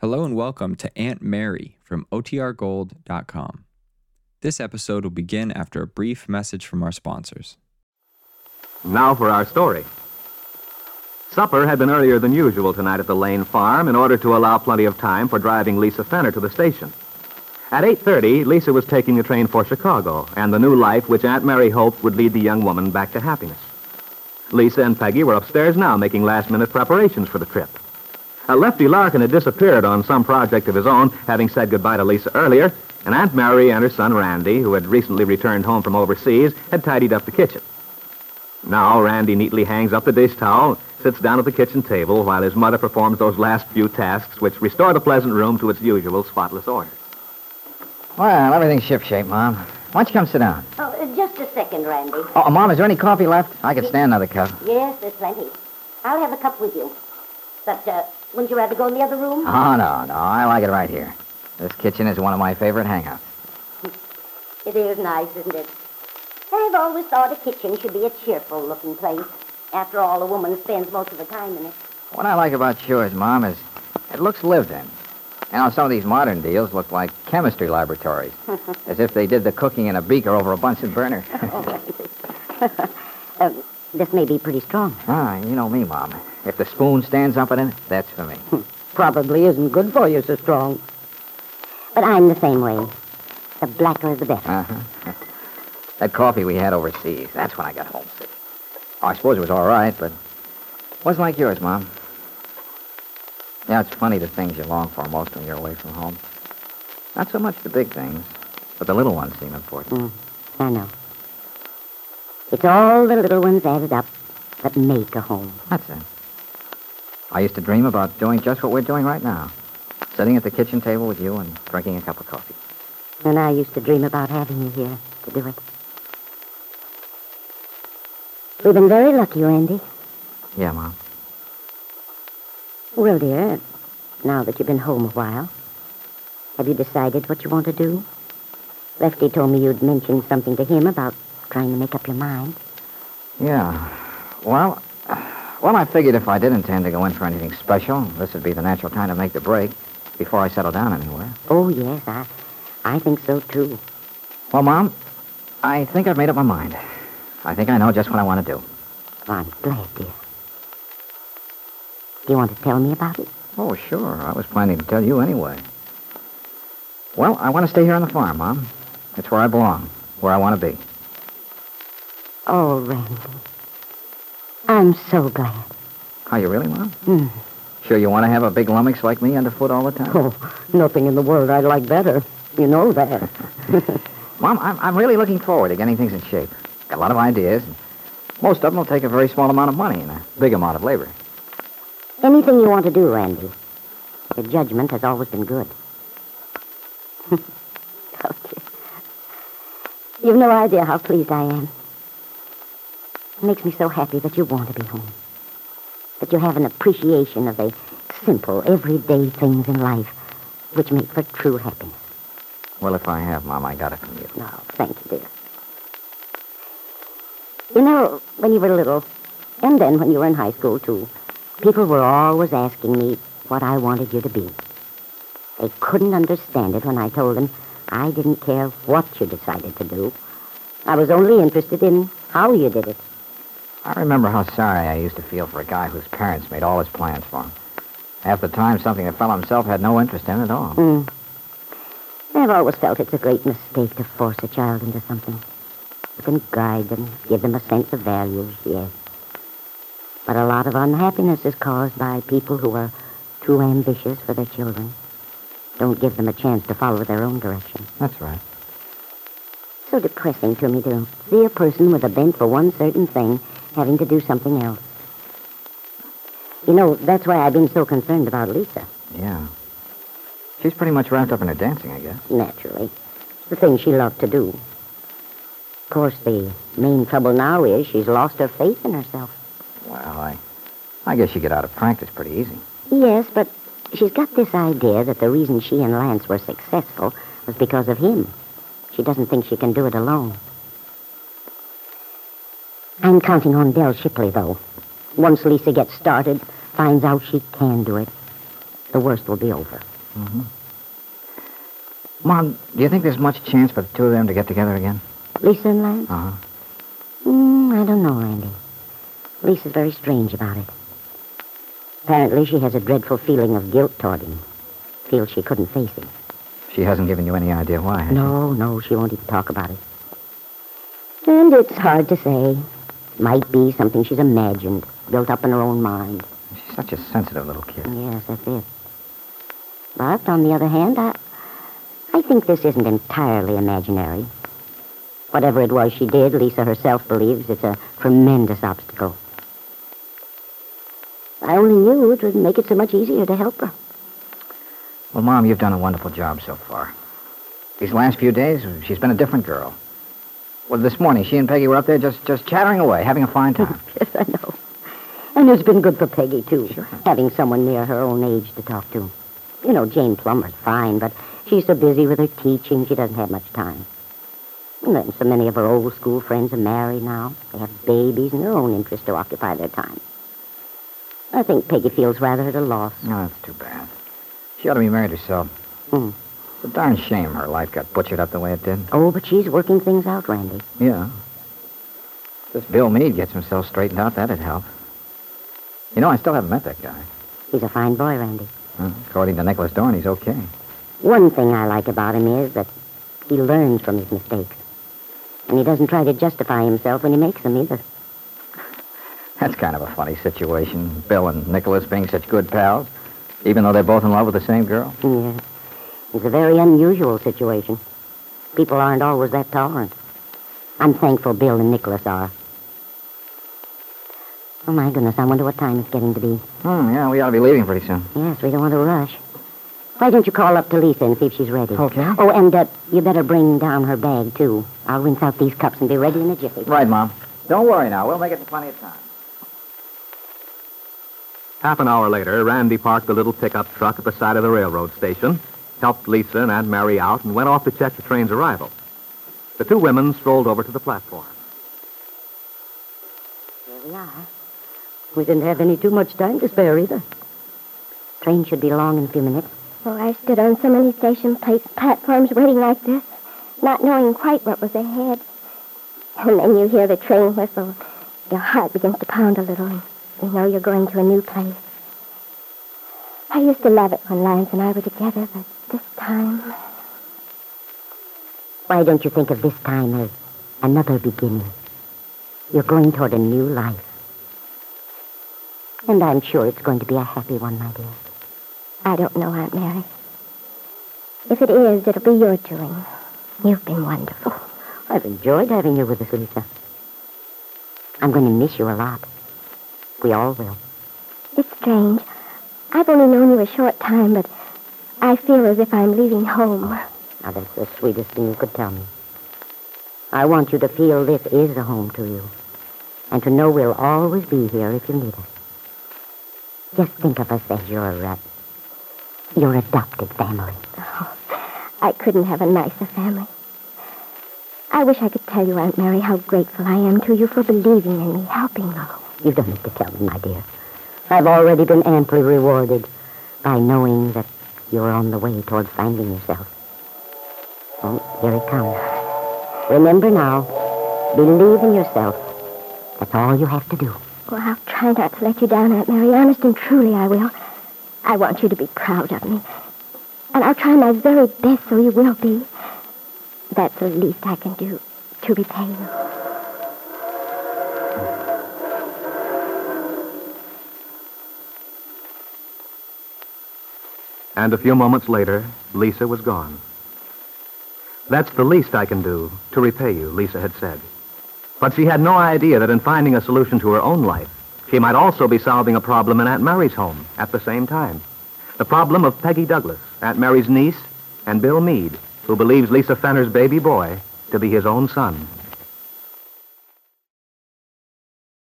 Hello and welcome to Aunt Mary from OTRGold.com. This episode will begin after a brief message from our sponsors. Now for our story. Supper had been earlier than usual tonight at the Lane farm in order to allow plenty of time for driving Lisa Fenner to the station. At 8.30, Lisa was taking the train for Chicago and the new life which Aunt Mary hoped would lead the young woman back to happiness. Lisa and Peggy were upstairs now making last-minute preparations for the trip. Uh, Lefty Larkin had disappeared on some project of his own, having said goodbye to Lisa earlier, and Aunt Mary and her son Randy, who had recently returned home from overseas, had tidied up the kitchen. Now Randy neatly hangs up the dish towel, sits down at the kitchen table while his mother performs those last few tasks which restore the pleasant room to its usual spotless order. Well, everything's shipshape, Mom. Why don't you come sit down? Oh, uh, just a second, Randy. Oh, Mom, is there any coffee left? I could stand another cup. Yes, there's plenty. I'll have a cup with you. But, uh, wouldn't you rather go in the other room? Oh, no, no. I like it right here. This kitchen is one of my favorite hangouts. It is nice, isn't it? I've always thought a kitchen should be a cheerful-looking place. After all, a woman spends most of the time in it. What I like about yours, Mom, is it looks lived in. You know, some of these modern deals look like chemistry laboratories, as if they did the cooking in a beaker over a Bunsen burner. Uh, this may be pretty strong. ah, you know me, Mom. If the spoon stands up in it, that's for me. Probably isn't good for you so strong. But I'm the same way. The blacker the better. Uh-huh. That coffee we had overseas, that's when I got homesick. Oh, I suppose it was all right, but it wasn't like yours, Mom. Yeah, it's funny the things you long for most when you're away from home. Not so much the big things, but the little ones seem important. Mm, I know. It's all the little ones added up that make a home. That's it. I used to dream about doing just what we're doing right now. Sitting at the kitchen table with you and drinking a cup of coffee. And I used to dream about having you here to do it. We've been very lucky, Randy. Yeah, Mom. Well, dear, now that you've been home a while, have you decided what you want to do? Lefty told me you'd mentioned something to him about trying to make up your mind. Yeah. Well, well, I figured if I did intend to go in for anything special, this would be the natural time to make the break before I settle down anywhere. Oh, yes, I, I think so, too. Well, Mom, I think I've made up my mind. I think I know just what I want to do. I'm glad, dear. Do you want to tell me about it? Oh, sure. I was planning to tell you anyway. Well, I want to stay here on the farm, Mom. It's where I belong, where I want to be. Oh, Randy. I'm so glad. Are you really, Mom? Hmm. Sure you want to have a big lummox like me underfoot all the time? Oh, nothing in the world I'd like better. You know that. Mom, I'm, I'm really looking forward to getting things in shape. Got a lot of ideas. Most of them will take a very small amount of money and a big amount of labor. Anything you want to do, Randy. Your judgment has always been good. oh, dear. You've no idea how pleased I am. It makes me so happy that you want to be home. That you have an appreciation of the simple, everyday things in life which make for true happiness. Well, if I have, Mom, I got it from you. No, thank you, dear. You know, when you were little, and then when you were in high school, too, people were always asking me what I wanted you to be. They couldn't understand it when I told them I didn't care what you decided to do. I was only interested in how you did it. I remember how sorry I used to feel for a guy whose parents made all his plans for him. Half the time, something the fellow himself had no interest in at all. Mm. I've always felt it's a great mistake to force a child into something. You can guide them, give them a sense of values, yes. But a lot of unhappiness is caused by people who are too ambitious for their children. Don't give them a chance to follow their own direction. That's right. So depressing to me to see a person with a bent for one certain thing having to do something else. You know, that's why I've been so concerned about Lisa. Yeah. She's pretty much wrapped up in her dancing, I guess. Naturally. The thing she loved to do. Of course, the main trouble now is she's lost her faith in herself. Well, I, I guess you get out of practice pretty easy. Yes, but she's got this idea that the reason she and Lance were successful was because of him. She doesn't think she can do it alone. I'm counting on Del Shipley, though. Once Lisa gets started, finds out she can do it. the worst will be over. Mom, do you think there's much chance for the two of them to get together again? Lisa and Lance? Uh-huh. Mm, I don't know, Randy. Lisa's very strange about it. Apparently, she has a dreadful feeling of guilt toward him. Feels she couldn't face him. She hasn't given you any idea why, has No, no, she won't even talk about it. And it's hard to say. Might be something she's imagined, built up in her own mind. She's such a sensitive little kid. Yes, that's it. But on the other hand, I, I think this isn't entirely imaginary. Whatever it was she did, Lisa herself believes it's a tremendous obstacle. I only knew it would make it so much easier to help her. Well, Mom, you've done a wonderful job so far. These last few days, she's been a different girl. Well, this morning, she and Peggy were up there just, just chattering away, having a fine time. Yes, I know. And it's been good for Peggy, too, Sure. having someone near her own age to talk to. You know, Jane Plummer's fine, but she's so busy with her teaching, she doesn't have much time. And then so many of her old school friends are married now. They have babies and their own interests to occupy their time. I think Peggy feels rather at a loss. No, that's too bad. She ought to be married herself. Hmm. It's a darn shame her life got butchered up the way it did. Oh, but she's working things out, Randy. Yeah. This Bill Meade gets himself straightened out, that'd help. You know, I still haven't met that guy. He's a fine boy, Randy. Huh? According to Nicholas Dorn, he's okay. One thing I like about him is that he learns from his mistakes. And he doesn't try to justify himself when he makes them either. That's kind of a funny situation. Bill and Nicholas being such good pals, even though they're both in love with the same girl. Yes. It's a very unusual situation. People aren't always that tolerant. I'm thankful Bill and Nicholas are. Oh, my goodness, I wonder what time it's getting to be. Hmm, yeah, we ought to be leaving pretty soon. Yes, we don't want to rush. Why don't you call up to Lisa and see if she's ready? Okay. Oh, and uh, you better bring down her bag, too. I'll rinse out these cups and be ready in a jiffy. Right, Mom. Don't worry now. We'll make it in plenty of time. Half an hour later, Randy parked the little pickup truck at the side of the railroad station, helped Lisa and Aunt Mary out, and went off to check the train's arrival. The two women strolled over to the platform. Here we are. We didn't have any too much time to spare either. Train should be along in a few minutes. Oh, I stood on so many station pla- platforms waiting like this, not knowing quite what was ahead. And then you hear the train whistle. Your heart begins to pound a little, and you know you're going to a new place. I used to love it when Lance and I were together, but this time... Why don't you think of this time as another beginning? You're going toward a new life. And I'm sure it's going to be a happy one, my dear. I don't know, Aunt Mary. If it is, it'll be your doing. You've been wonderful. Oh, I've enjoyed having you with us, Lisa. I'm going to miss you a lot. We all will. It's strange. I've only known you a short time, but I feel as if I'm leaving home. Now, that's the sweetest thing you could tell me. I want you to feel this is a home to you, and to know we'll always be here if you need us. Just think of us as your, uh, your adopted family. Oh, I couldn't have a nicer family. I wish I could tell you, Aunt Mary, how grateful I am to you for believing in me, helping me. You don't need to tell me, my dear. I've already been amply rewarded by knowing that you're on the way toward finding yourself. Oh, here it comes. Remember now, believe in yourself. That's all you have to do. Well, I'll try not to let you down, Aunt Mary. Honest and truly, I will. I want you to be proud of me. And I'll try my very best so you will be. That's the least I can do to repay you. And a few moments later, Lisa was gone. That's the least I can do to repay you, Lisa had said. But she had no idea that in finding a solution to her own life, she might also be solving a problem in Aunt Mary's home at the same time. The problem of Peggy Douglas, Aunt Mary's niece, and Bill Meade, who believes Lisa Fenner's baby boy to be his own son.